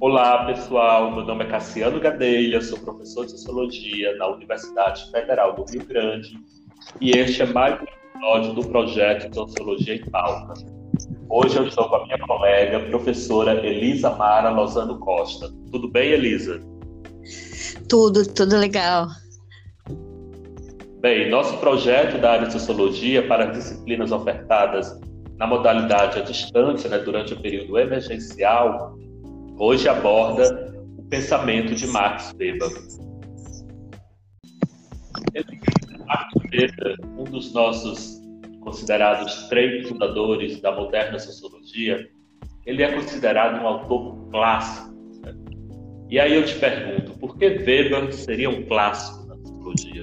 Olá, pessoal. Meu nome é Cassiano Gadelha, sou professor de Sociologia na Universidade Federal do Rio Grande e este é mais um episódio do projeto Sociologia em Pauta. Hoje eu estou com a minha colega, professora Elisa Mara Lozano Costa. Tudo bem, Elisa? Tudo, tudo legal. Bem, nosso projeto da área de Sociologia para as disciplinas ofertadas na modalidade à distância, né, durante o período emergencial, hoje aborda o pensamento de Max Weber. Max Weber, um dos nossos considerados três fundadores da moderna sociologia, ele é considerado um autor clássico. Né? E aí eu te pergunto, por que Weber seria um clássico na sociologia?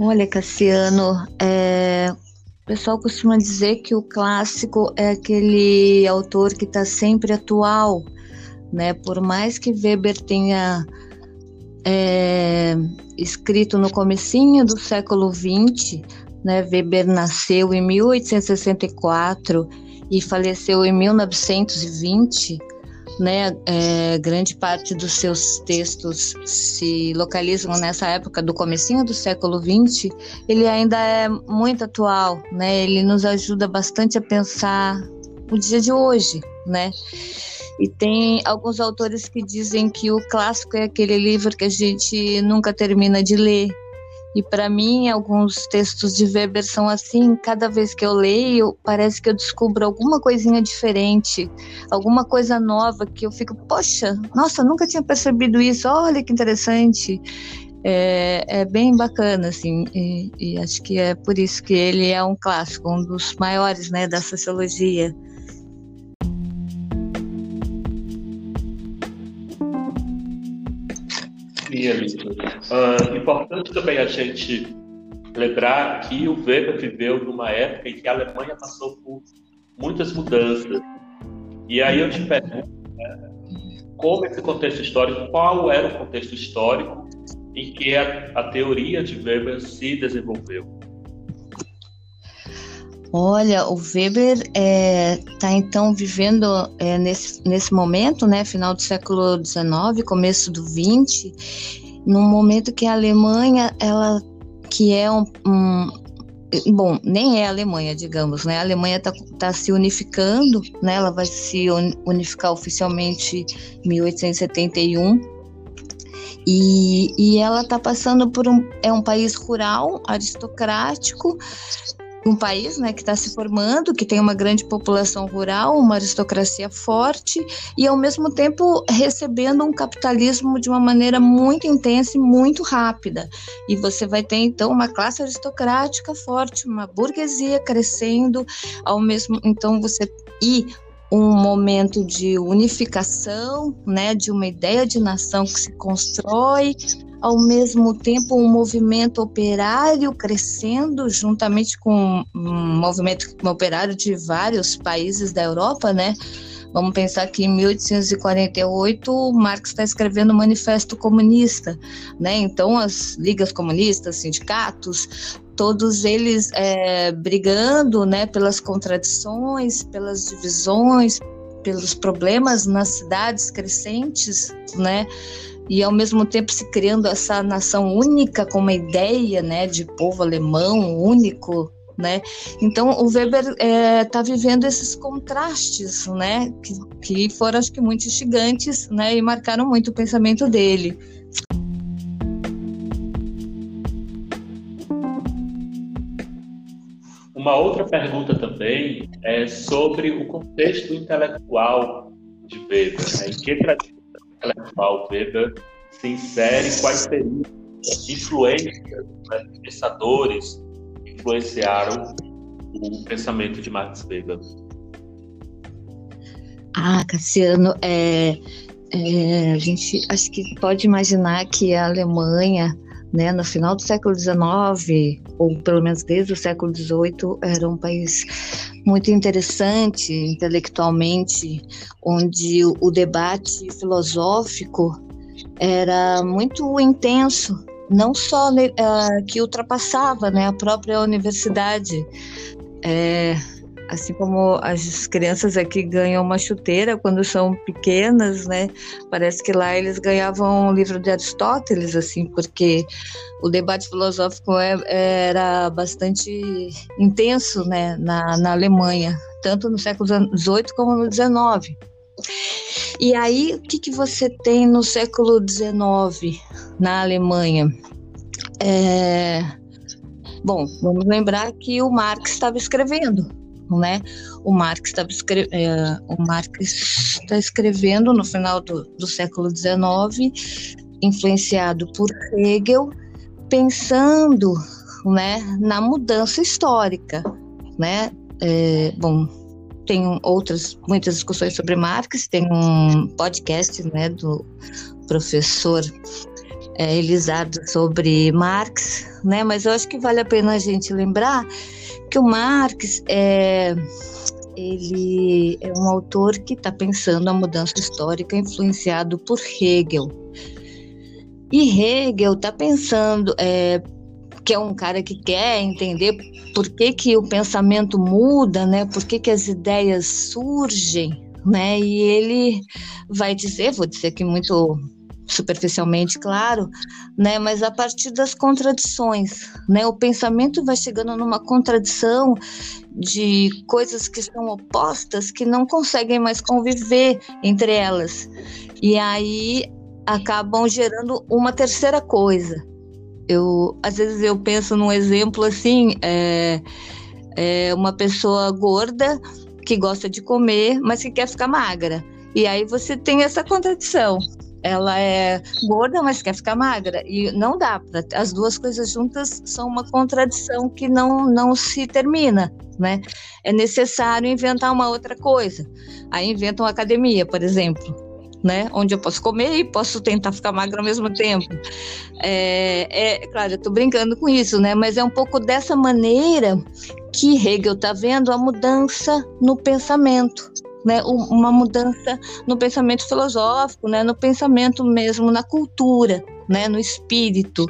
Olha, Cassiano, é, o pessoal costuma dizer que o clássico é aquele autor que está sempre atual, né? Por mais que Weber tenha é, escrito no comecinho do século XX, né? Weber nasceu em 1864 e faleceu em 1920 né, é, grande parte dos seus textos se localizam nessa época do comecinho do século XX, ele ainda é muito atual, né? Ele nos ajuda bastante a pensar o dia de hoje, né? E tem alguns autores que dizem que o clássico é aquele livro que a gente nunca termina de ler, e para mim, alguns textos de Weber são assim, cada vez que eu leio, parece que eu descubro alguma coisinha diferente, alguma coisa nova que eu fico, poxa, nossa, nunca tinha percebido isso, olha que interessante. É, é bem bacana, assim, e, e acho que é por isso que ele é um clássico, um dos maiores, né, da sociologia. Uh, importante também a gente lembrar que o Weber viveu numa época em que a Alemanha passou por muitas mudanças. E aí eu te pergunto, né, como esse contexto histórico, qual era o contexto histórico em que a, a teoria de Weber se desenvolveu? Olha, o Weber está é, tá, então vivendo é, nesse, nesse momento, né, final do século XIX, começo do XX, num momento que a Alemanha, ela que é um, um bom, nem é a Alemanha, digamos, né? A Alemanha está tá se unificando, né? Ela vai se unificar oficialmente em 1871. E, e ela está passando por um é um país rural, aristocrático, um país né, que está se formando, que tem uma grande população rural, uma aristocracia forte e, ao mesmo tempo, recebendo um capitalismo de uma maneira muito intensa e muito rápida. E você vai ter, então, uma classe aristocrática forte, uma burguesia crescendo, ao mesmo então você e um momento de unificação, né, de uma ideia de nação que se constrói, ao mesmo tempo um movimento operário crescendo juntamente com um movimento operário de vários países da Europa, né? Vamos pensar que em 1848 Marx está escrevendo o Manifesto Comunista, né? Então as ligas comunistas, sindicatos, todos eles é, brigando, né, pelas contradições, pelas divisões, pelos problemas nas cidades crescentes, né? E ao mesmo tempo se criando essa nação única com uma ideia, né, de povo alemão único, né? Então o Weber está é, tá vivendo esses contrastes, né, que, que foram acho que muito instigantes, né, e marcaram muito o pensamento dele. Uma outra pergunta também é sobre o contexto intelectual de Weber, né? em que tradição intelectual Weber se insere, quais seriam as influências, né, pensadores que influenciaram o pensamento de Max Weber? Ah, Cassiano, é, é, a gente acho que pode imaginar que a Alemanha, né, no final do século XIX, ou pelo menos desde o século XVIII, era um país muito interessante intelectualmente, onde o debate filosófico era muito intenso, não só uh, que ultrapassava né, a própria universidade. É, assim como as crianças aqui ganham uma chuteira quando são pequenas, né? Parece que lá eles ganhavam um livro de Aristóteles, assim, porque o debate filosófico é, era bastante intenso, né, na, na Alemanha, tanto no século XVIII como no XIX. E aí, o que, que você tem no século XIX na Alemanha? É... Bom, vamos lembrar que o Marx estava escrevendo, né? O Marx escre... é, está escrevendo no final do, do século XIX, influenciado por Hegel, pensando, né, na mudança histórica, né? É, bom, tem outras muitas discussões sobre Marx, tem um podcast, né, do professor é, Elisardo sobre Marx, né? Mas eu acho que vale a pena a gente lembrar que o Marx é ele é um autor que está pensando a mudança histórica influenciado por Hegel. E Hegel está pensando, é, que é um cara que quer entender por que, que o pensamento muda, né? Por que, que as ideias surgem, né? E ele vai dizer, vou dizer aqui muito superficialmente, claro, né, mas a partir das contradições, né, o pensamento vai chegando numa contradição de coisas que são opostas que não conseguem mais conviver entre elas e aí acabam gerando uma terceira coisa. Eu às vezes eu penso num exemplo assim, é, é uma pessoa gorda que gosta de comer, mas que quer ficar magra. E aí você tem essa contradição ela é gorda, mas quer ficar magra. E não dá para as duas coisas juntas são uma contradição que não, não se termina, né? É necessário inventar uma outra coisa. Aí inventam academia, por exemplo. Né, onde eu posso comer e posso tentar ficar magra ao mesmo tempo. É, é claro, eu estou brincando com isso, né? Mas é um pouco dessa maneira que Hegel está vendo a mudança no pensamento, né, uma mudança no pensamento filosófico, né, no pensamento mesmo, na cultura, né, no espírito.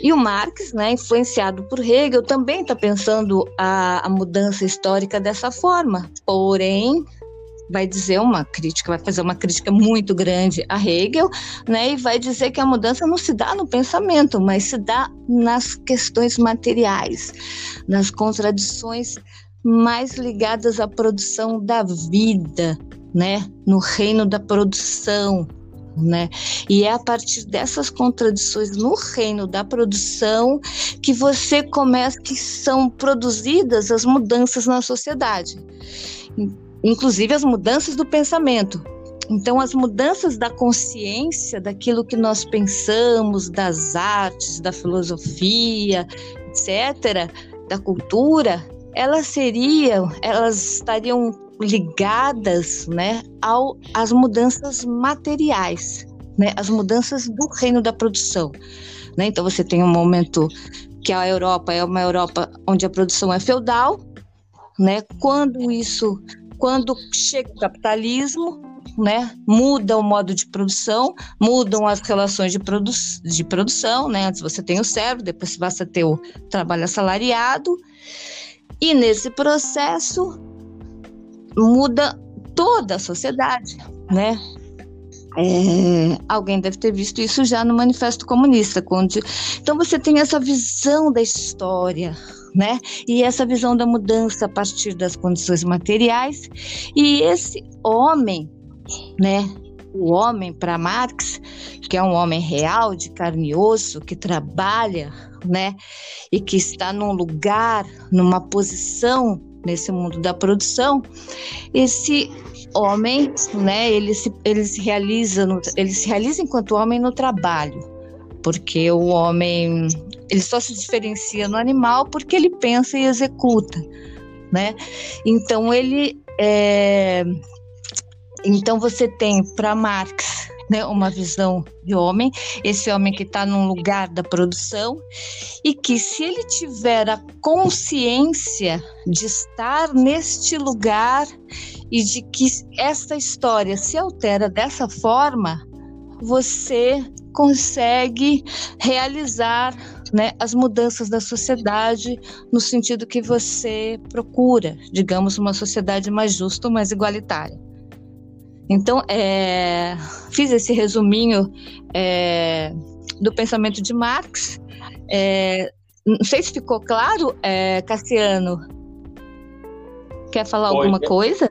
E o Marx, né, influenciado por Hegel, também está pensando a, a mudança histórica dessa forma, porém vai dizer uma crítica, vai fazer uma crítica muito grande a Hegel, né, e vai dizer que a mudança não se dá no pensamento, mas se dá nas questões materiais, nas contradições mais ligadas à produção da vida, né? No reino da produção, né? E é a partir dessas contradições no reino da produção que você começa que são produzidas as mudanças na sociedade. Inclusive as mudanças do pensamento. Então, as mudanças da consciência, daquilo que nós pensamos, das artes, da filosofia, etc., da cultura, elas seriam, elas estariam ligadas, né, ao às mudanças materiais, né, as mudanças do reino da produção, né? Então você tem um momento que a Europa é uma Europa onde a produção é feudal, né? Quando isso, quando chega o capitalismo, né, muda o modo de produção, mudam as relações de, produ de produção, né? Antes você tem o servo, depois você passa a ter o trabalho assalariado, e nesse processo muda toda a sociedade, né? É, alguém deve ter visto isso já no Manifesto Comunista. Quando, então você tem essa visão da história, né? E essa visão da mudança a partir das condições materiais. E esse homem, né? O homem para Marx, que é um homem real, de carne e osso, que trabalha né? E que está num lugar, numa posição nesse mundo da produção, esse homem, né? Ele se, ele se realiza, no, ele se realiza enquanto homem no trabalho, porque o homem ele só se diferencia no animal porque ele pensa e executa, né? Então ele é, então você tem para Marx né, uma visão de homem, esse homem que está num lugar da produção e que se ele tiver a consciência de estar neste lugar e de que esta história se altera dessa forma, você consegue realizar né, as mudanças da sociedade no sentido que você procura, digamos, uma sociedade mais justa, mais igualitária. Então, é, fiz esse resuminho é, do pensamento de Marx. É, não sei se ficou claro, é, Cassiano. Quer falar Oi, alguma coisa?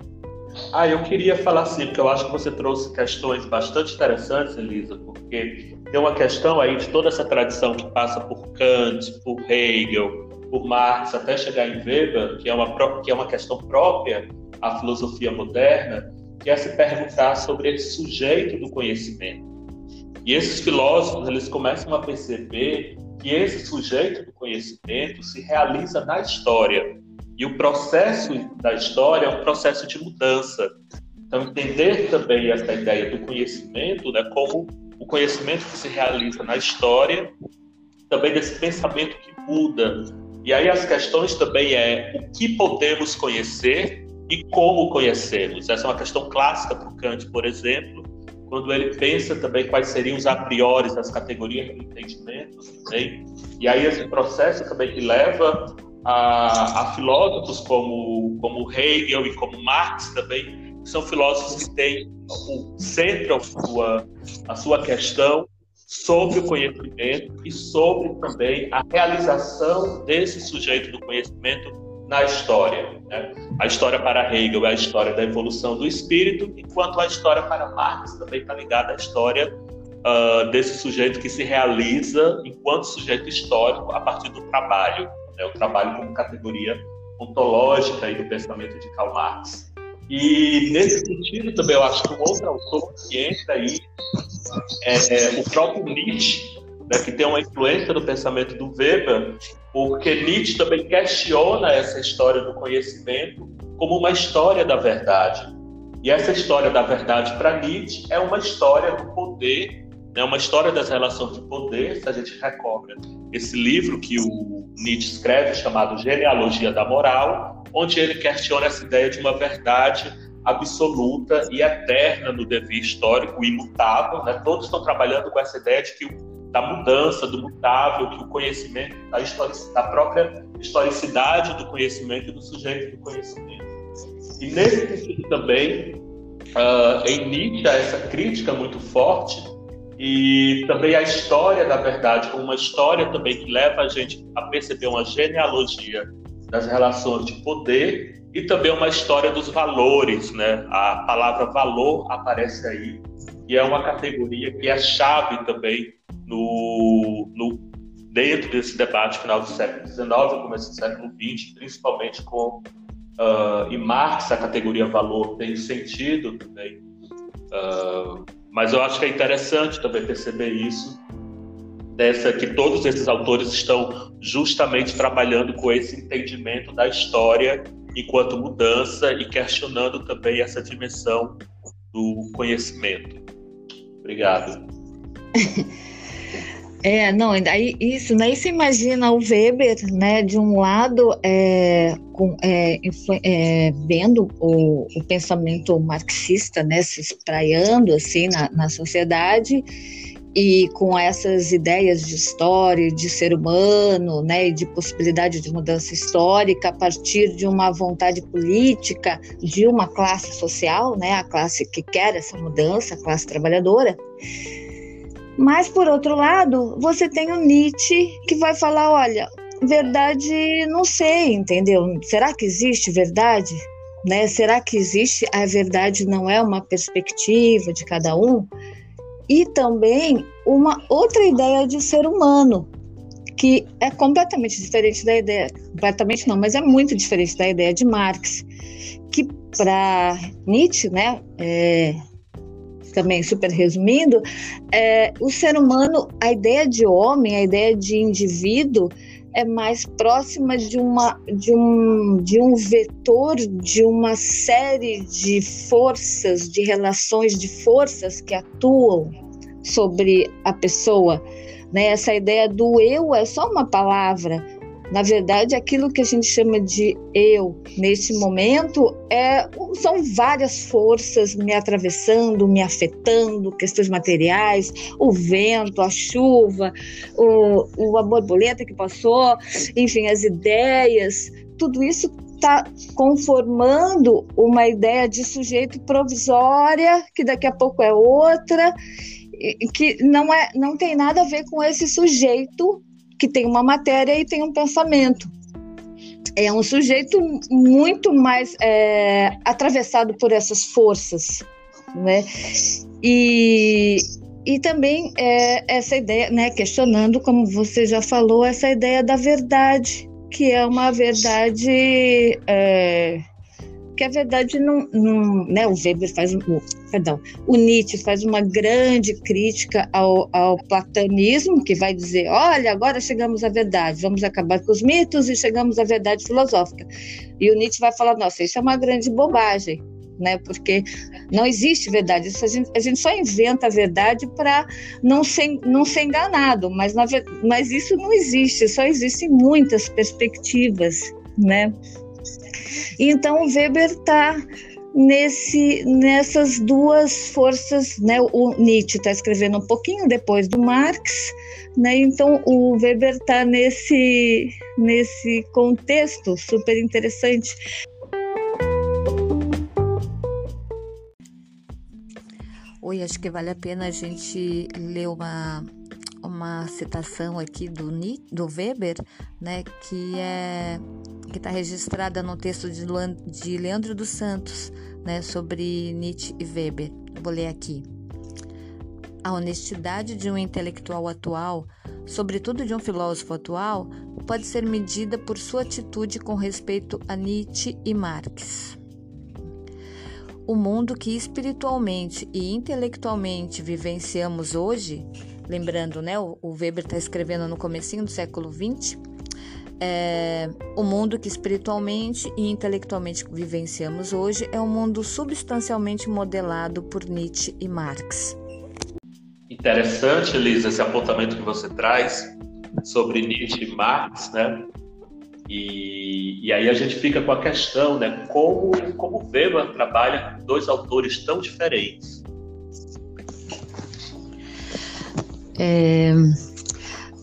Ah, eu queria falar sim, porque eu acho que você trouxe questões bastante interessantes, Elisa, porque tem uma questão aí de toda essa tradição que passa por Kant, por Hegel, por Marx, até chegar em Weber, que é uma, que é uma questão própria à filosofia moderna, que é se perguntar sobre esse sujeito do conhecimento. E esses filósofos, eles começam a perceber que esse sujeito do conhecimento se realiza na história, e o processo da história é um processo de mudança. Então, entender também essa ideia do conhecimento, né, como o conhecimento que se realiza na história, também desse pensamento que muda. E aí as questões também é o que podemos conhecer e como conhecemos. Essa é uma questão clássica para o Kant, por exemplo, quando ele pensa também quais seriam os a priori, as categorias do entendimento também. E aí esse processo também que leva a, a filósofos como, como Hegel e como Marx também, que são filósofos que têm o centro a sua, a sua questão sobre o conhecimento e sobre também a realização desse sujeito do conhecimento na história. Né? A história para Hegel é a história da evolução do espírito, enquanto a história para Marx também está ligada à história uh, desse sujeito que se realiza enquanto sujeito histórico a partir do trabalho né, o trabalho como categoria ontológica do pensamento de Karl Marx. E nesse sentido também eu acho que um outro autor que entra aí é, o próprio Nietzsche, né, que tem uma influência no pensamento do Weber, porque Nietzsche também questiona essa história do conhecimento como uma história da verdade. E essa história da verdade para Nietzsche é uma história do poder é uma história das relações de poder, se a gente recorda esse livro que o Nietzsche escreve, chamado Genealogia da Moral, onde ele questiona essa ideia de uma verdade absoluta e eterna no dever histórico, imutável. Né? Todos estão trabalhando com essa ideia de que da mudança, do mutável, que o conhecimento, da, da própria historicidade do conhecimento e do sujeito do conhecimento. E nesse sentido também, uh, em Nietzsche, essa crítica muito forte e também a história da verdade, como uma história também que leva a gente a perceber uma genealogia das relações de poder e também uma história dos valores, né? A palavra valor aparece aí e é uma categoria que é chave também no, no dentro desse debate final do século XIX começo do século XX, principalmente com uh, e Marx a categoria valor tem sentido também uh, mas eu acho que é interessante também perceber isso, dessa que todos esses autores estão justamente trabalhando com esse entendimento da história enquanto mudança e questionando também essa dimensão do conhecimento. Obrigado. É, não, daí isso, daí você imagina o Weber, né, de um lado, é, com, é, é, vendo o, o, pensamento marxista, né, se espraiando, assim, na, na sociedade, e com essas ideias de história, de ser humano, né, e de possibilidade de mudança histórica a partir de uma vontade política de uma classe social, né, a classe que quer essa mudança, a classe trabalhadora, mas, por outro lado, você tem o Nietzsche que vai falar: olha, verdade, não sei, entendeu? Será que existe verdade? Né? Será que existe? A verdade não é uma perspectiva de cada um? E também uma outra ideia de ser humano, que é completamente diferente da ideia, completamente não, mas é muito diferente da ideia de Marx, que para Nietzsche, né, é, também super resumindo, é, o ser humano, a ideia de homem, a ideia de indivíduo é mais próxima de uma de um de um vetor de uma série de forças, de relações de forças que atuam sobre a pessoa, né? Essa ideia do eu é só uma palavra Na verdade, aquilo que a gente chama de eu nesse momento é, são várias forças me atravessando, me afetando, questões materiais, o vento, a chuva, o, o a borboleta que passou, enfim, as ideias, tudo isso está conformando uma ideia de sujeito provisória, que daqui a pouco é outra, que não, é, não tem nada a ver com esse sujeito que tem uma matéria e tem um pensamento. É um sujeito muito mais é, atravessado por essas forças, né? E, e também é, essa ideia, né, questionando, como você já falou, essa ideia da verdade, que é uma verdade é, que a verdade não, não né, o Weber faz perdão, o Nietzsche faz uma grande crítica ao, ao platonismo, que vai dizer, olha, agora chegamos à verdade, vamos acabar com os mitos e chegamos à verdade filosófica. E o Nietzsche vai falar, nossa, isso é uma grande bobagem, né? Porque não existe verdade. Isso a, gente, a gente só inventa a verdade para não ser, não ser enganado, mas, na, mas isso não existe, só existem muitas perspectivas, né? Então Weber está nesse, nessas duas forças, né? O Nietzsche está escrevendo um pouquinho depois do Marx, né? Então o Weber está nesse nesse contexto super interessante. Oi, acho que vale a pena a gente ler uma, uma citação aqui do, do Weber, né, que é que está registrada no texto de, Leandro dos Santos, né, sobre Nietzsche e Weber. vou ler aqui. A honestidade de um intelectual atual, sobretudo de um filósofo atual, pode ser medida por sua atitude com respeito a Nietzsche e Marx. O mundo que espiritualmente e intelectualmente vivenciamos hoje, lembrando, né, o Weber está escrevendo no comecinho do século XX, é, o mundo que espiritualmente e intelectualmente vivenciamos hoje é um mundo substancialmente modelado por Nietzsche e Marx. Interessante, Elisa, esse apontamento que você traz sobre Nietzsche e Marx, né? E, e aí a gente fica com a questão, né? Como, como Weber trabalha com dois autores tão diferentes? É,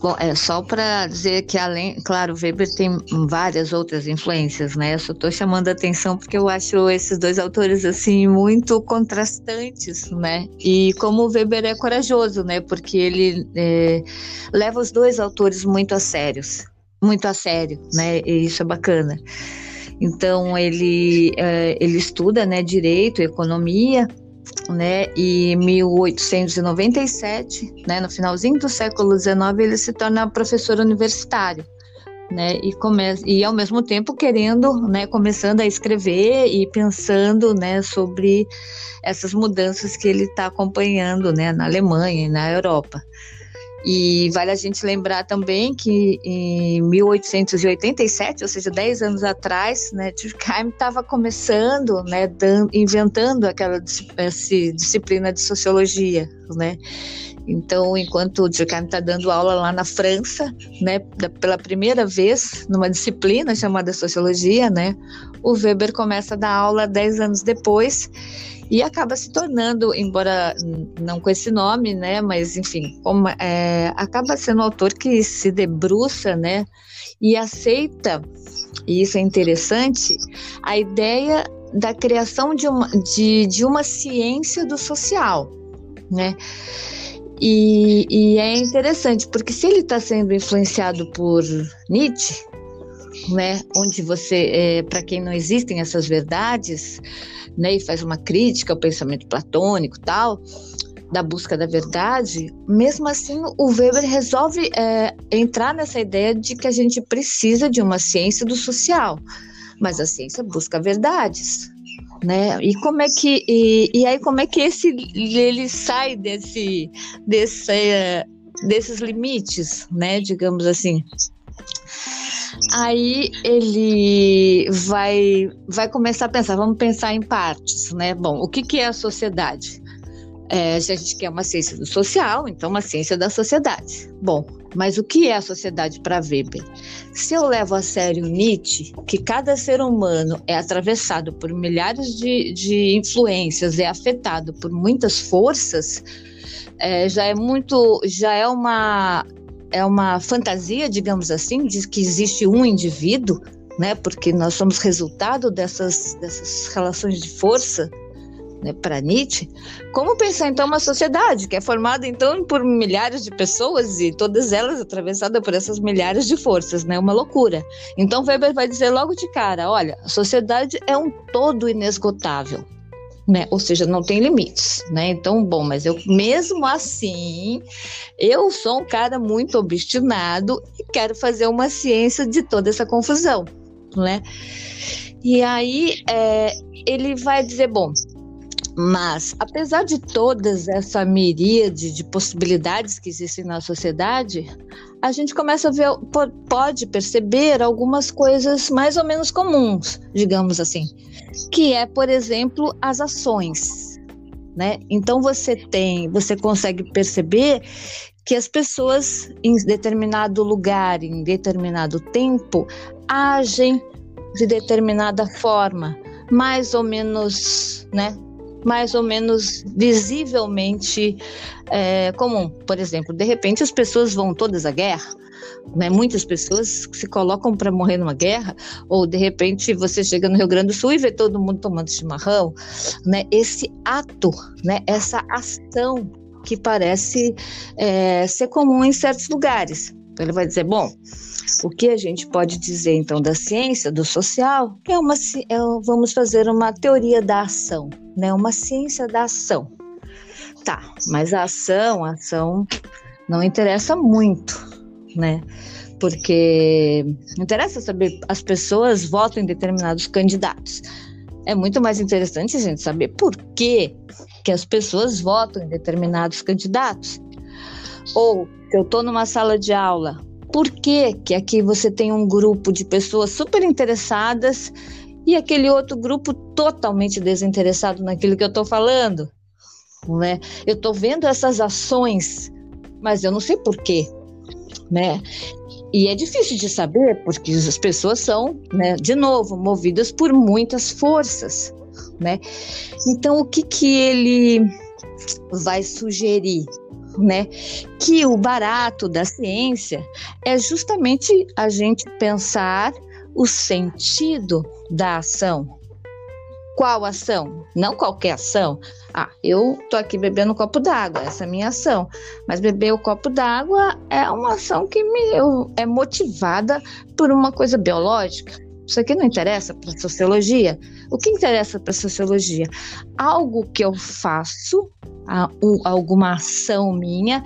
bom, é só para dizer que além, claro, Weber tem várias outras influências, né? Eu só estou chamando a atenção porque eu acho esses dois autores assim muito contrastantes, né? E como o Weber é corajoso, né? Porque ele é, leva os dois autores muito a sérios muito a sério, né? E isso é bacana. Então ele é, ele estuda, né, direito, economia, né? E em 1897, né, no finalzinho do século XIX, ele se torna professor universitário. Né, e começa e ao mesmo tempo querendo, né, começando a escrever e pensando, né, sobre essas mudanças que ele está acompanhando, né, na Alemanha e na Europa. E vale a gente lembrar também que em 1887, ou seja, 10 anos atrás, né, Durkheim estava começando, né, inventando aquela disciplina de sociologia, né? Então, enquanto Durkheim está dando aula lá na França, né, pela primeira vez numa disciplina chamada sociologia, né, o Weber começa a dar aula 10 anos depois e acaba se tornando, embora não com esse nome, né, mas enfim, como, é, acaba sendo um autor que se debruça, né, e aceita, e isso é interessante, a ideia da criação de uma, de, de uma ciência do social, né, e, e é interessante, porque se ele está sendo influenciado por Nietzsche, né, onde você, é, para quem não existem essas verdades, né, e faz uma crítica ao pensamento platônico tal, da busca da verdade, mesmo assim o Weber resolve é, entrar nessa ideia de que a gente precisa de uma ciência do social, mas a ciência busca verdades, né? E como é que e, e aí como é que esse ele sai desse desse é, desses limites, né? Digamos assim. Aí ele vai, vai começar a pensar, vamos pensar em partes, né? Bom, o que, que é a sociedade? É, a gente quer uma ciência do social, então uma ciência da sociedade. Bom, Mas o que é a sociedade para Weber? Se eu levo a sério Nietzsche, que cada ser humano é atravessado por milhares de, de influências, é afetado por muitas forças, é, já é muito, já é uma é uma fantasia, digamos assim, de que existe um indivíduo, né? Porque nós somos resultado dessas dessas relações de força né, para Nietzsche, como pensar então uma sociedade que é formada então por milhares de pessoas e todas elas atravessadas por essas milhares de forças, né? Uma loucura. Então Weber vai dizer logo de cara, olha, a sociedade é um todo inesgotável. Né? Ou seja, não tem limites, né? Então, bom, mas eu mesmo assim, eu sou um cara muito obstinado e quero fazer uma ciência de toda essa confusão, né? E aí é, ele vai dizer, bom, mas, apesar de todas essa miríade de possibilidades que existem na sociedade, a gente começa a ver, pode perceber algumas coisas mais ou menos comuns, digamos assim, que é, por exemplo, as ações. Né? Então você tem, você consegue perceber que as pessoas em determinado lugar, em determinado tempo, agem de determinada forma, mais ou menos, né, mais ou menos visivelmente é, comum. Por exemplo, de repente as pessoas vão todas à guerra, né? Muitas pessoas se colocam para morrer numa guerra, ou de repente você chega no Rio Grande do Sul e vê todo mundo tomando chimarrão, né? Esse ato, né? Essa ação que parece é, ser comum em certos lugares. Ele vai dizer, bom, o que a gente pode dizer então da ciência, do social, é uma é, vamos fazer uma teoria da ação, né? Uma ciência da ação. Tá, mas a ação, a ação não interessa muito, né? Porque não interessa saber as pessoas votam em determinados candidatos. É muito mais interessante a gente saber por que, que as pessoas votam em determinados candidatos. Ou eu estou numa sala de aula por que, que aqui você tem um grupo de pessoas super interessadas e aquele outro grupo totalmente desinteressado naquilo que eu estou falando? Né? Eu estou vendo essas ações, mas eu não sei por quê. Né? E é difícil de saber, porque as pessoas são, né, de novo, movidas por muitas forças. Né? Então, o que, que ele vai sugerir? né? Que o barato da ciência é justamente a gente pensar o sentido da ação. Qual ação? Não qualquer ação. Ah, eu tô aqui bebendo um copo d'água, essa é a minha ação. Mas beber o copo d'água é uma ação que me, é motivada por uma coisa biológica. Isso aqui não interessa para sociologia. O que interessa para sociologia? Algo que eu faço a, alguma ação minha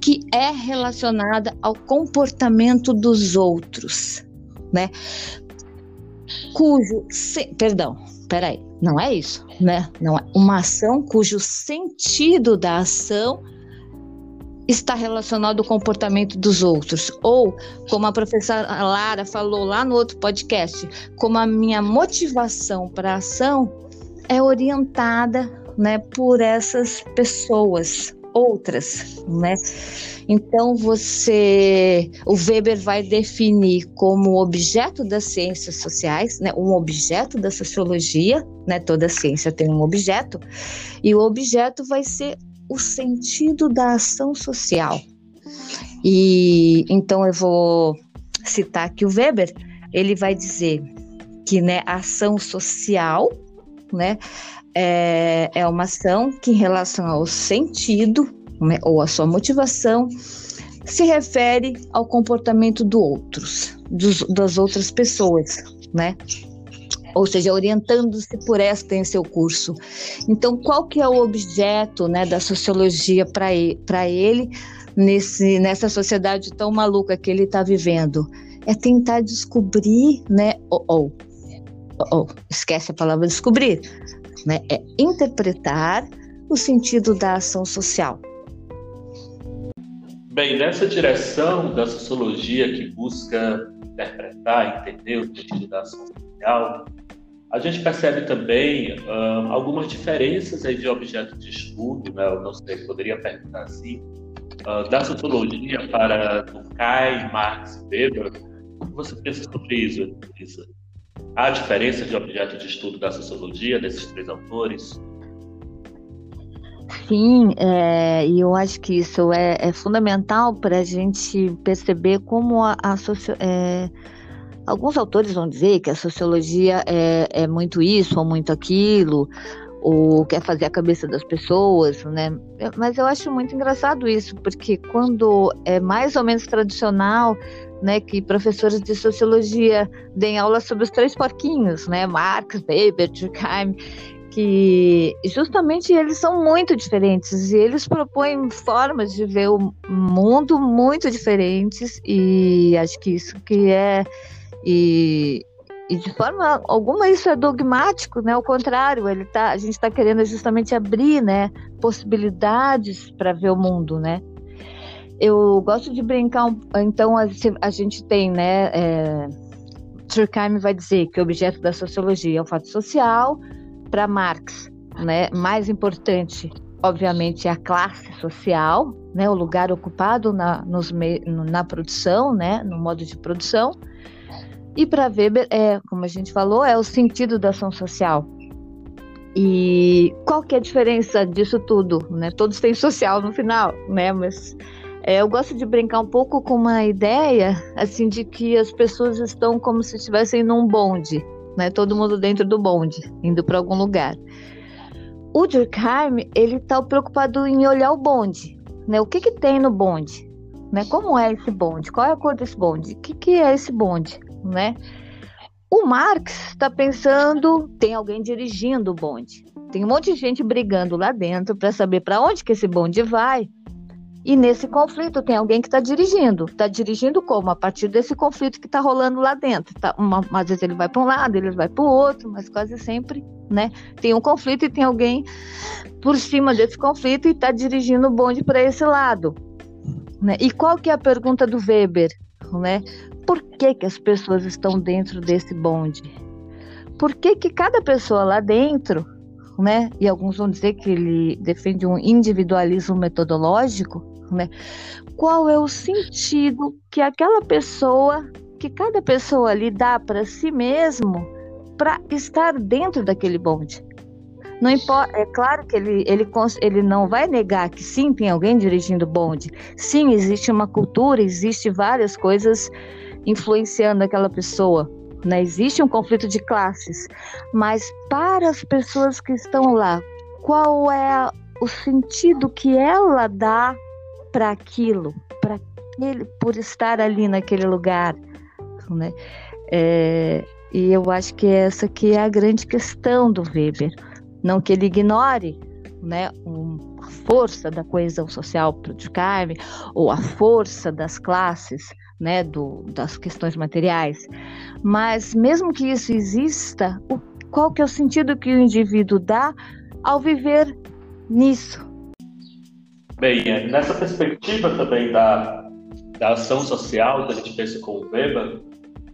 que é relacionada ao comportamento dos outros, né? Cujo, se, perdão, peraí, não é isso, né? Não é uma ação cujo sentido da ação está relacionado ao comportamento dos outros. Ou, como a professora Lara falou lá no outro podcast, como a minha motivação para a ação é orientada né, por essas pessoas outras, né? Então você, o Weber vai definir como objeto das ciências sociais, né, um objeto da sociologia, né? Toda ciência tem um objeto e o objeto vai ser o sentido da ação social. E então eu vou citar aqui o Weber, ele vai dizer que, né, a ação social, né, é, é uma ação que, em relação ao sentido né, ou à sua motivação, se refere ao comportamento do outros, dos, das outras pessoas, né? Ou seja, orientando-se por esta em seu curso. Então, qual que é o objeto né, da sociologia para ele, nesse, nessa sociedade tão maluca que ele está vivendo? É tentar descobrir, né? Ou, ou, esquece a palavra descobrir, né? É interpretar o sentido da ação social. Bem, nessa direção da sociologia que busca interpretar, entender o sentido da ação social, a gente percebe também uh, algumas diferenças aí de objeto de estudo, né? Eu não sei, poderia perguntar assim, uh, da sociologia para Durkheim, Marx e Weber. O que você pensa sobre isso, Elisa? Há diferença de objeto de estudo da sociologia desses três autores? Sim, é, e eu acho que isso é, é fundamental para a gente perceber como a, a socio, é, alguns autores vão dizer que a sociologia é, é muito isso ou muito aquilo, ou quer fazer a cabeça das pessoas, né? Mas eu acho muito engraçado isso, porque quando é mais ou menos tradicional, né, que professores de sociologia deem aula sobre os três porquinhos, né, Marx, Weber, Durkheim, que justamente eles são muito diferentes e eles propõem formas de ver o mundo muito diferentes e acho que isso que é e e de forma alguma isso é dogmático, né? Ao contrário, ele tá, a gente está querendo justamente abrir, né, possibilidades para ver o mundo, né? Eu gosto de brincar, então a, a gente tem, né? É, Durkheim vai dizer que o objeto da sociologia é o fato social. Para Marx, né? Mais importante, obviamente, é a classe social, né? O lugar ocupado na, nos, na produção, né? No modo de produção. E para Weber, é, como a gente falou, é o sentido da ação social. E qual que é a diferença disso tudo? Né? Todos têm social no final, né? Mas é, eu gosto de brincar um pouco com uma ideia assim de que as pessoas estão como se estivessem num bonde, né? Todo mundo dentro do bonde, indo para algum lugar. O Durkheim ele está preocupado em olhar o bonde, né? O que que tem no bonde, né? Como é esse bonde? Qual é a cor desse bonde? O que que é esse bonde? né? O Marx está pensando, tem alguém dirigindo o bonde. Tem um monte de gente brigando lá dentro para saber para onde que esse bonde vai. E nesse conflito tem alguém que está dirigindo. Está dirigindo como? A partir desse conflito que está rolando lá dentro. Tá, uma, às vezes ele vai para um lado, ele vai para o outro, mas quase sempre, né? Tem um conflito e tem alguém por cima desse conflito e está dirigindo o bonde para esse lado. Né? E qual que é a pergunta do Weber? Né? por que, que as pessoas estão dentro desse bonde? Por que, que cada pessoa lá dentro, né? E alguns vão dizer que ele defende um individualismo metodológico, né? Qual é o sentido que aquela pessoa, que cada pessoa ali dá para si mesmo para estar dentro daquele bonde? Não importa, é claro que ele, ele, ele não vai negar que sim, tem alguém dirigindo bonde. Sim, existe uma cultura, existe várias coisas influenciando aquela pessoa. Né? Existe um conflito de classes, mas para as pessoas que estão lá, qual é o sentido que ela dá para aquilo, para ele por estar ali naquele lugar, né? É, e eu acho que essa que é a grande questão do Weber, não que ele ignore, né, um, a força da coesão social para o ou a força das classes, né, do, das questões materiais. Mas mesmo que isso exista, o, qual que é o sentido que o indivíduo dá ao viver nisso? Bem, é, nessa perspectiva também da, da ação social, que a gente pensa com o Weber,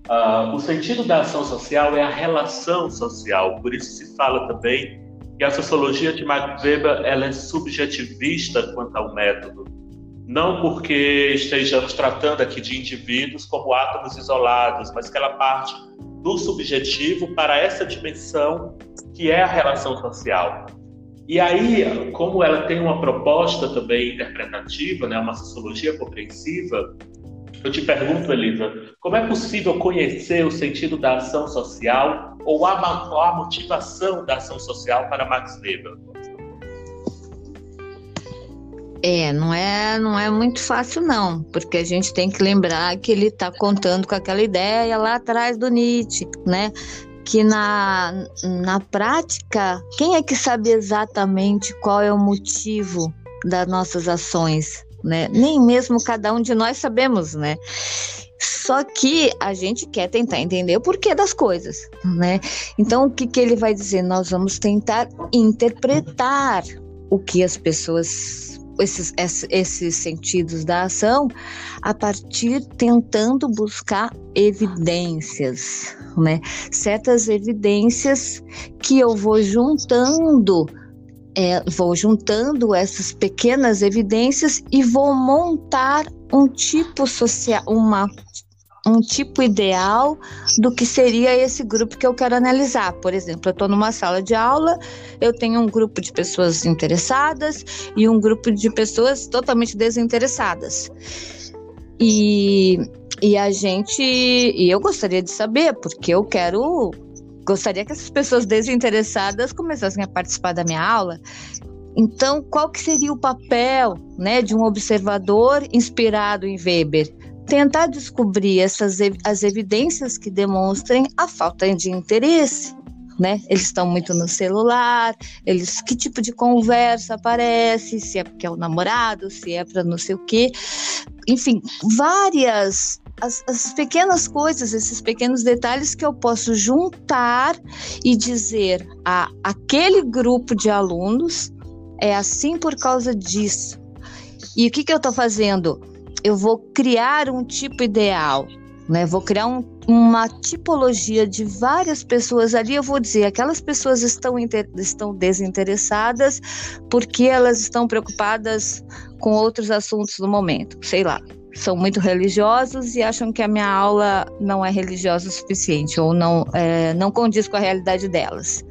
uh, o sentido da ação social é a relação social. Por isso se fala também que a sociologia de Max Weber ela é subjetivista quanto ao método não porque estejamos tratando aqui de indivíduos como átomos isolados, mas que ela parte do subjetivo para essa dimensão que é a relação social. E aí, como ela tem uma proposta também interpretativa, né, uma sociologia compreensiva, eu te pergunto, Elisa, como é possível conhecer o sentido da ação social ou a, a motivação da ação social para Max Weber? É, não é, não é muito fácil não, porque a gente tem que lembrar que ele está contando com aquela ideia lá atrás do Nietzsche, né? Que na, na prática, quem é que sabe exatamente qual é o motivo das nossas ações, né? Nem mesmo cada um de nós sabemos, né? Só que a gente quer tentar entender o porquê das coisas, né? Então, o que, que ele vai dizer? Nós vamos tentar interpretar o que as pessoas esses, esses sentidos da ação a partir tentando buscar evidências, né? Certas evidências que eu vou juntando é, vou juntando essas pequenas evidências e vou montar um tipo social, uma um tipo ideal do que seria esse grupo que eu quero analisar. Por exemplo, eu estou numa sala de aula, eu tenho um grupo de pessoas interessadas e um grupo de pessoas totalmente desinteressadas. E, e a gente, e eu gostaria de saber, porque eu quero, gostaria que essas pessoas desinteressadas começassem a participar da minha aula. Então, qual que seria o papel, né, de um observador inspirado em Weber? Tentar descobrir essas as evidências que demonstrem a falta de interesse. Né? Eles estão muito no celular, eles que tipo de conversa aparece, se é porque é o namorado, se é para não sei o quê. Enfim, várias as, as, pequenas coisas, esses pequenos detalhes que eu posso juntar e dizer a aquele grupo de alunos é assim por causa disso. E o que, que eu estou fazendo? Eu vou criar um tipo ideal, né? Vou criar um, uma tipologia de várias pessoas ali. Eu vou dizer, aquelas pessoas estão, inter, estão desinteressadas porque elas estão preocupadas com outros assuntos no momento, sei lá. São muito religiosos e acham que a minha aula não é religiosa o suficiente ou não, é, não condiz com a realidade delas.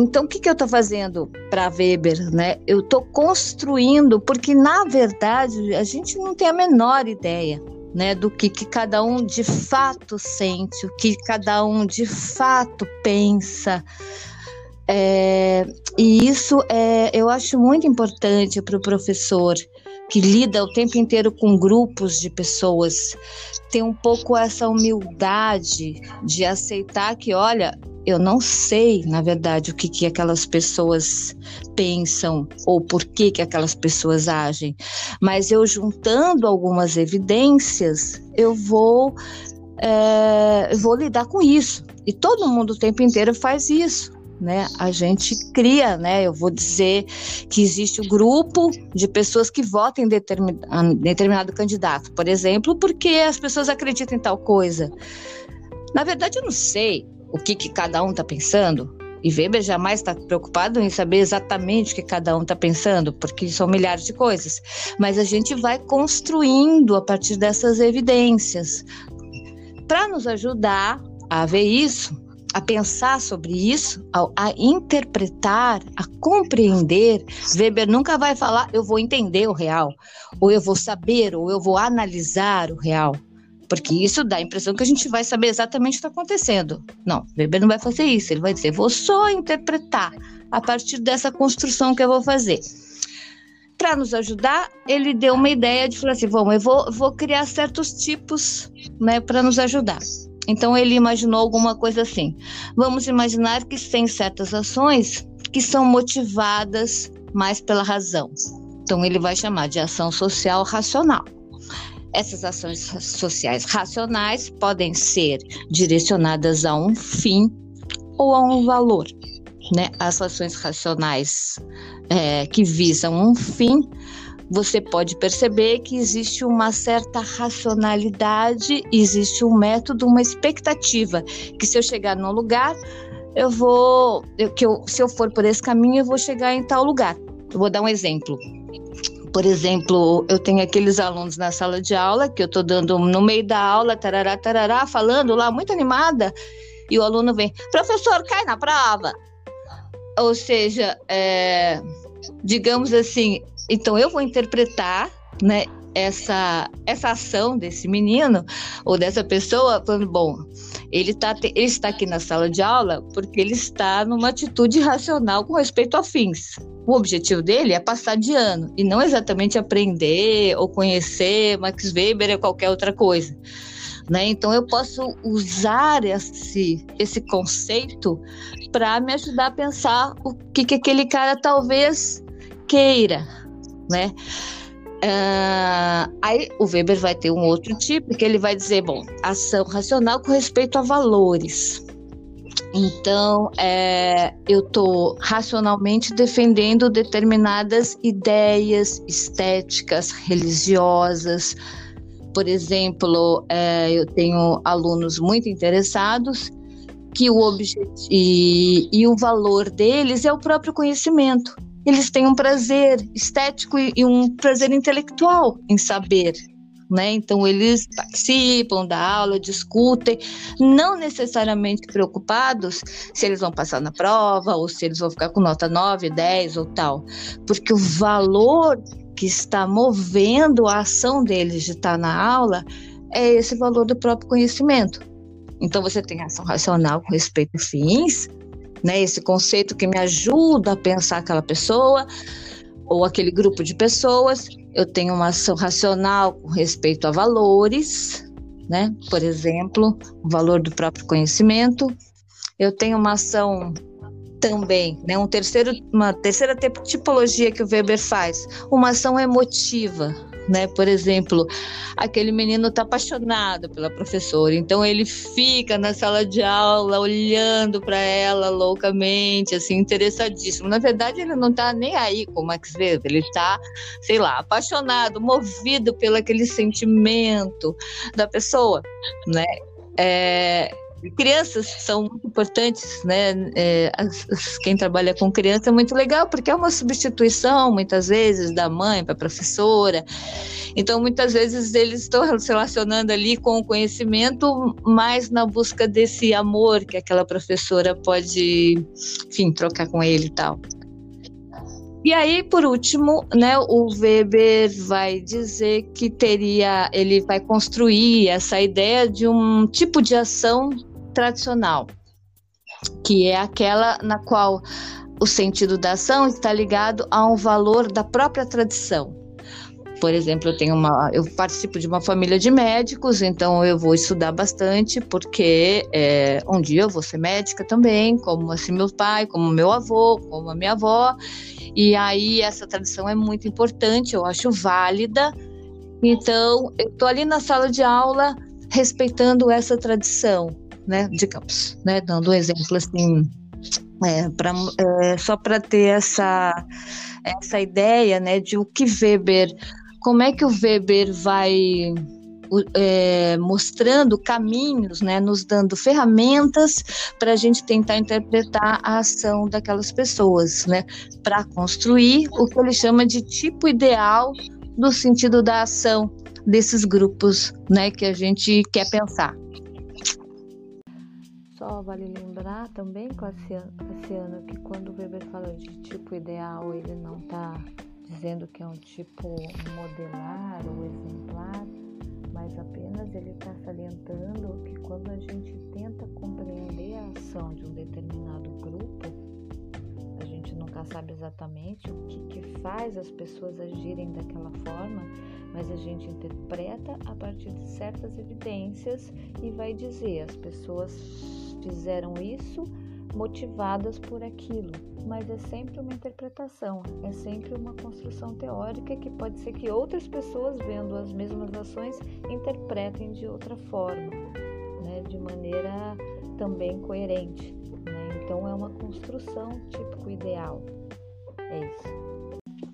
Então, o que, que eu estou fazendo para Weber? Né? Eu estou construindo, porque na verdade a gente não tem a menor ideia né, do que, que cada um de fato sente, o que cada um de fato pensa. É, e isso é, eu acho muito importante para o professor que lida o tempo inteiro com grupos de pessoas, ter um pouco essa humildade de aceitar que, olha, eu não sei, na verdade, o que, que aquelas pessoas pensam ou por que, que aquelas pessoas agem, mas eu juntando algumas evidências, eu vou, é, vou lidar com isso. E todo mundo o tempo inteiro faz isso. Né? A gente cria, né? Eu vou dizer que existe o um grupo de pessoas que votam em determinado, determinado candidato, por exemplo, porque as pessoas acreditam em tal coisa. Na verdade, eu não sei o que, que cada um está pensando. E Weber jamais está preocupado em saber exatamente o que cada um está pensando, porque são milhares de coisas. Mas a gente vai construindo a partir dessas evidências. Para nos ajudar a ver isso, a pensar sobre isso, a, a, interpretar, a compreender. Weber nunca vai falar eu vou entender o real, ou eu vou saber, ou eu vou analisar o real porque isso dá a impressão que a gente vai saber exatamente o que está acontecendo. Não, Weber não vai fazer isso, ele vai dizer, vou só interpretar a partir dessa construção que eu vou fazer. Para nos ajudar, ele deu uma ideia de falar assim: vamos, eu vou, vou criar certos tipos né, para nos ajudar. Então ele imaginou alguma coisa assim. Vamos imaginar que tem certas ações que são motivadas mais pela razão. Então ele vai chamar de ação social racional. Essas ações sociais racionais podem ser direcionadas a um fim ou a um valor. Né? As ações racionais é, que visam um fim, você pode perceber que existe uma certa racionalidade, existe um método, uma expectativa, que se eu chegar num lugar, eu vou, eu, que eu, se eu for por esse caminho, eu vou chegar em tal lugar. Eu vou dar um exemplo. Por exemplo, eu tenho aqueles alunos na sala de aula que eu estou dando no meio da aula, tarará, tarará, falando lá, muito animada, e o aluno vem, professor, cai na prova. Ou seja, é, digamos assim, então eu vou interpretar, né, essa, essa ação desse menino ou dessa pessoa, falando, bom, ele, tá, ele está aqui na sala de aula porque ele está numa atitude racional com respeito a fins. O objetivo dele é passar de ano e não exatamente aprender ou conhecer Max Weber ou qualquer outra coisa. Né? Então eu posso usar esse, esse conceito para me ajudar a pensar o que, que aquele cara talvez queira, né? Uh, aí o Weber vai ter um outro tipo que ele vai dizer, bom, ação racional com respeito a valores. Então, é, eu estou racionalmente defendendo determinadas ideias estéticas, religiosas. Por exemplo, é, eu tenho alunos muito interessados que o objetivo e, e o valor deles é o próprio conhecimento. Eles têm um prazer estético e um prazer intelectual em saber, né? Então eles participam da aula, discutem, não necessariamente preocupados se eles vão passar na prova ou se eles vão ficar com nota 9, 10 ou tal, porque o valor que está movendo a ação deles de estar na aula é esse valor do próprio conhecimento. Então você tem ação racional com respeito a fins, né? Esse conceito que me ajuda a pensar aquela pessoa ou aquele grupo de pessoas eu tenho uma ação racional com respeito a valores, né? Por exemplo, o valor do próprio conhecimento. Eu tenho uma ação também, né? Um terceiro, uma terceira tipologia que o Weber faz, uma ação emotiva, né? Por exemplo, aquele menino está apaixonado pela professora, então ele fica na sala de aula olhando para ela loucamente, assim, interessadíssimo. Na verdade, ele não está nem aí com o Max Weber, ele está, sei lá, apaixonado, movido pelo aquele sentimento da pessoa, né? É, crianças são muito importantes, né? É, as, as, quem trabalha com criança é muito legal, porque é uma substituição, muitas vezes, da mãe para a professora. Então, muitas vezes, eles estão se relacionando ali com o conhecimento, mais na busca desse amor que aquela professora pode, enfim, trocar com ele e tal. E aí, por último, né, o Weber vai dizer que teria, ele vai construir essa ideia de um tipo de ação tradicional, que é aquela na qual o sentido da ação está ligado a um valor da própria tradição. Por exemplo, eu tenho uma, eu participo de uma família de médicos, então eu vou estudar bastante, porque é, um dia eu vou ser médica também, como assim meu pai, como meu avô, como a minha avó, e aí essa tradição é muito importante, eu acho válida. Então, eu estou ali na sala de aula respeitando essa tradição né, digamos, né, dando um exemplo assim, é, pra, é, só para ter essa, essa ideia né, de o que Weber, como é que o Weber vai é, mostrando caminhos, né, nos dando ferramentas para a gente tentar interpretar a ação daquelas pessoas, né, para construir o que ele chama de tipo ideal do sentido da ação desses grupos, né, que a gente quer pensar. Só vale lembrar também, Cassiano, que quando o Weber fala de tipo ideal, ele não está dizendo que é um tipo modelar ou exemplar, mas apenas ele está salientando que quando a gente tenta compreender a ação de um determinado grupo, a gente nunca sabe exatamente o que, que faz as pessoas agirem daquela forma, mas a gente interpreta a partir de certas evidências e vai dizer as pessoas fizeram isso motivadas por aquilo, mas é sempre uma interpretação, é sempre uma construção teórica que pode ser que outras pessoas vendo as mesmas ações interpretem de outra forma, né, de maneira também coerente. Né? Então é uma construção típico ideal. É isso.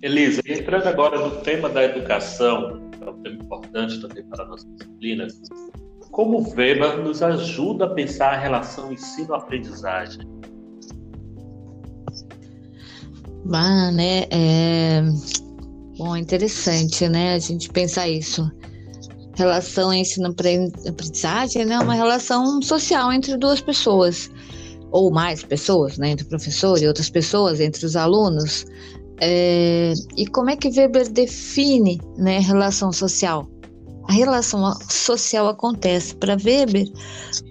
Elisa, entrando agora no tema da educação, que é um tema importante também para a nossa disciplina, como Weber nos ajuda a pensar a relação ensino-aprendizagem? Ah, né? É... Bom, interessante, né? A gente pensar isso. Relação ensino-aprendizagem né, é uma relação social entre duas pessoas, ou mais pessoas, né? Entre o professor e outras pessoas, entre os alunos. É... E como é que Weber define né, relação social? A relação social acontece para Weber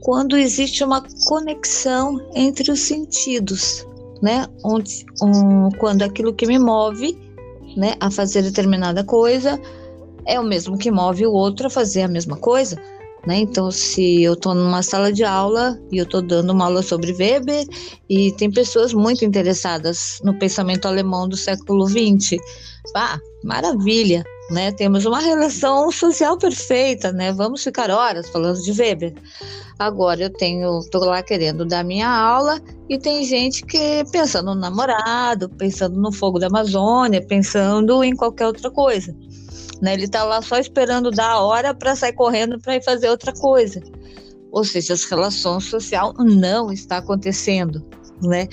quando existe uma conexão entre os sentidos, né? Onde, um, quando aquilo que me move, né, a fazer determinada coisa é o mesmo que move o outro a fazer a mesma coisa. Né? Então, se eu estou numa sala de aula e eu estou dando uma aula sobre Weber e tem pessoas muito interessadas no pensamento alemão do século XX, ah, maravilha! né? Temos uma relação social perfeita, né? Vamos ficar horas falando de Weber. Agora eu tenho, tô lá querendo dar minha aula e tem gente que pensando no namorado, pensando no fogo da Amazônia, pensando em qualquer outra coisa. Né? Ele tá lá só esperando dar a hora para sair correndo para ir fazer outra coisa. ou seja, as relações social não está acontecendo, né?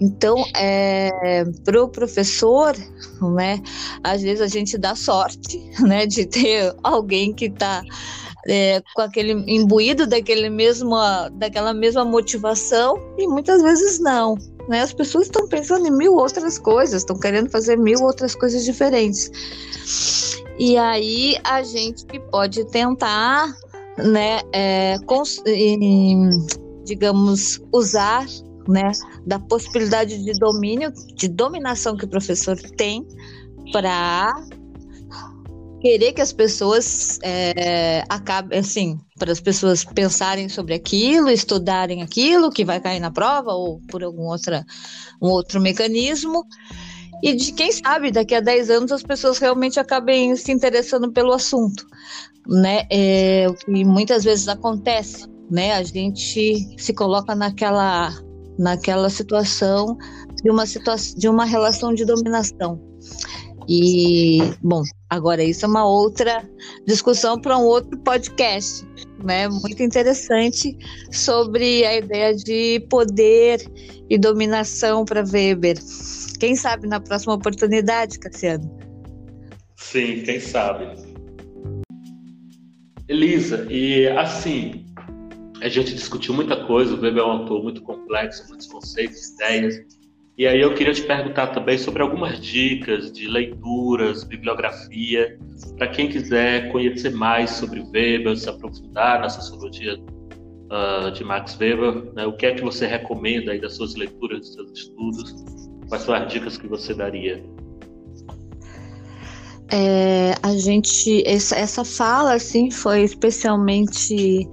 Então, é, para o professor, né, às vezes a gente dá sorte, né, de ter alguém que está é, com aquele imbuído daquele mesmo, daquela mesma motivação e muitas vezes não. Né? As pessoas estão pensando em mil outras coisas, estão querendo fazer mil outras coisas diferentes. E aí a gente pode tentar, né, é, digamos, usar né, da possibilidade de domínio, de dominação que o professor tem para querer que as pessoas é, acabem, assim, para as pessoas pensarem sobre aquilo, estudarem aquilo que vai cair na prova ou por algum outra, um outro mecanismo. E de quem sabe, daqui a 10 anos as pessoas realmente acabem se interessando pelo assunto, né? É, o que muitas vezes acontece, né? A gente se coloca naquela naquela situação de uma situação de uma relação de dominação. E, bom, agora isso é uma outra discussão para um outro podcast, né? Muito interessante sobre a ideia de poder e dominação para Weber. Quem sabe na próxima oportunidade, Cassiano? Sim, quem sabe. Elisa, e assim, a gente discutiu muita coisa, o Weber é um autor muito complexo, muitos conceitos, ideias. E aí eu queria te perguntar também sobre algumas dicas de leituras, bibliografia, para quem quiser conhecer mais sobre Weber, se aprofundar na sociologia uh, de Max Weber, né? o que é que você recomenda aí das suas leituras, dos seus estudos? Quais são as dicas que você daria? É, a gente essa, essa fala assim foi especialmente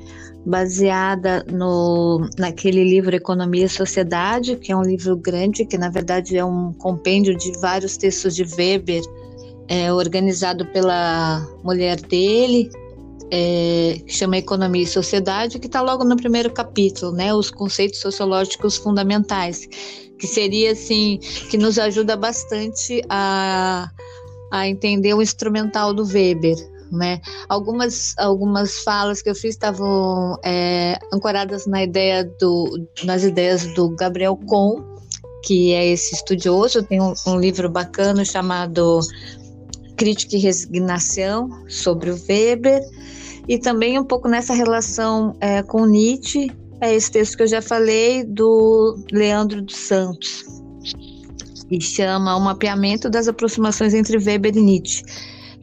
baseada no, naquele livro Economia e Sociedade, que é um livro grande, que na verdade é um compêndio de vários textos de Weber, é, organizado pela mulher dele, é, que chama Economia e Sociedade, que está logo no primeiro capítulo, né, os conceitos sociológicos fundamentais, que seria assim, que nos ajuda bastante a, a entender o instrumental do Weber, né? Algumas, algumas falas que eu fiz estavam é, ancoradas na ideia do, nas ideias do Gabriel Kohn, que é esse estudioso, tem um, um livro bacana chamado Crítica e Resignação sobre o Weber, e também um pouco nessa relação é, com Nietzsche, é esse texto que eu já falei do Leandro dos Santos, que chama O Mapeamento das Aproximações entre Weber e Nietzsche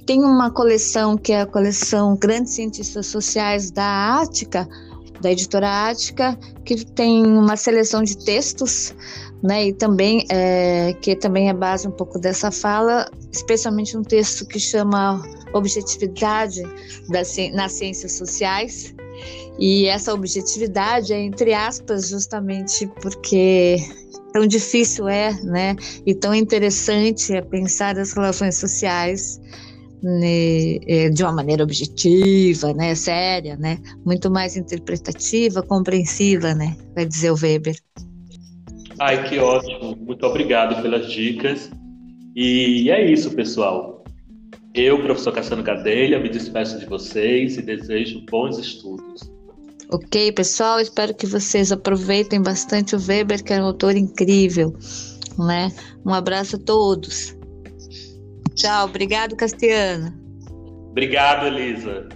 tem uma coleção que é a coleção Grandes Cientistas Sociais da Ática, da editora Ática, que tem uma seleção de textos, né, e também é, que também é base um pouco dessa fala, especialmente um texto que chama Objetividade das, nas Ciências Sociais. E essa objetividade é entre aspas justamente porque tão difícil é, né, e tão interessante é pensar as relações sociais né, é, de uma maneira objetiva, né, séria, né, muito mais interpretativa, compreensiva, né, vai dizer o Weber. Ai, que ótimo! Muito obrigado pelas dicas. E é isso, pessoal. Eu, professor Cassiano Gadelha, me despeço de vocês e desejo bons estudos. Ok, pessoal, espero que vocês aproveitem bastante o Weber, que é um autor incrível, né? Um abraço a todos. Tchau, obrigado, Castiana. Obrigado, Elisa.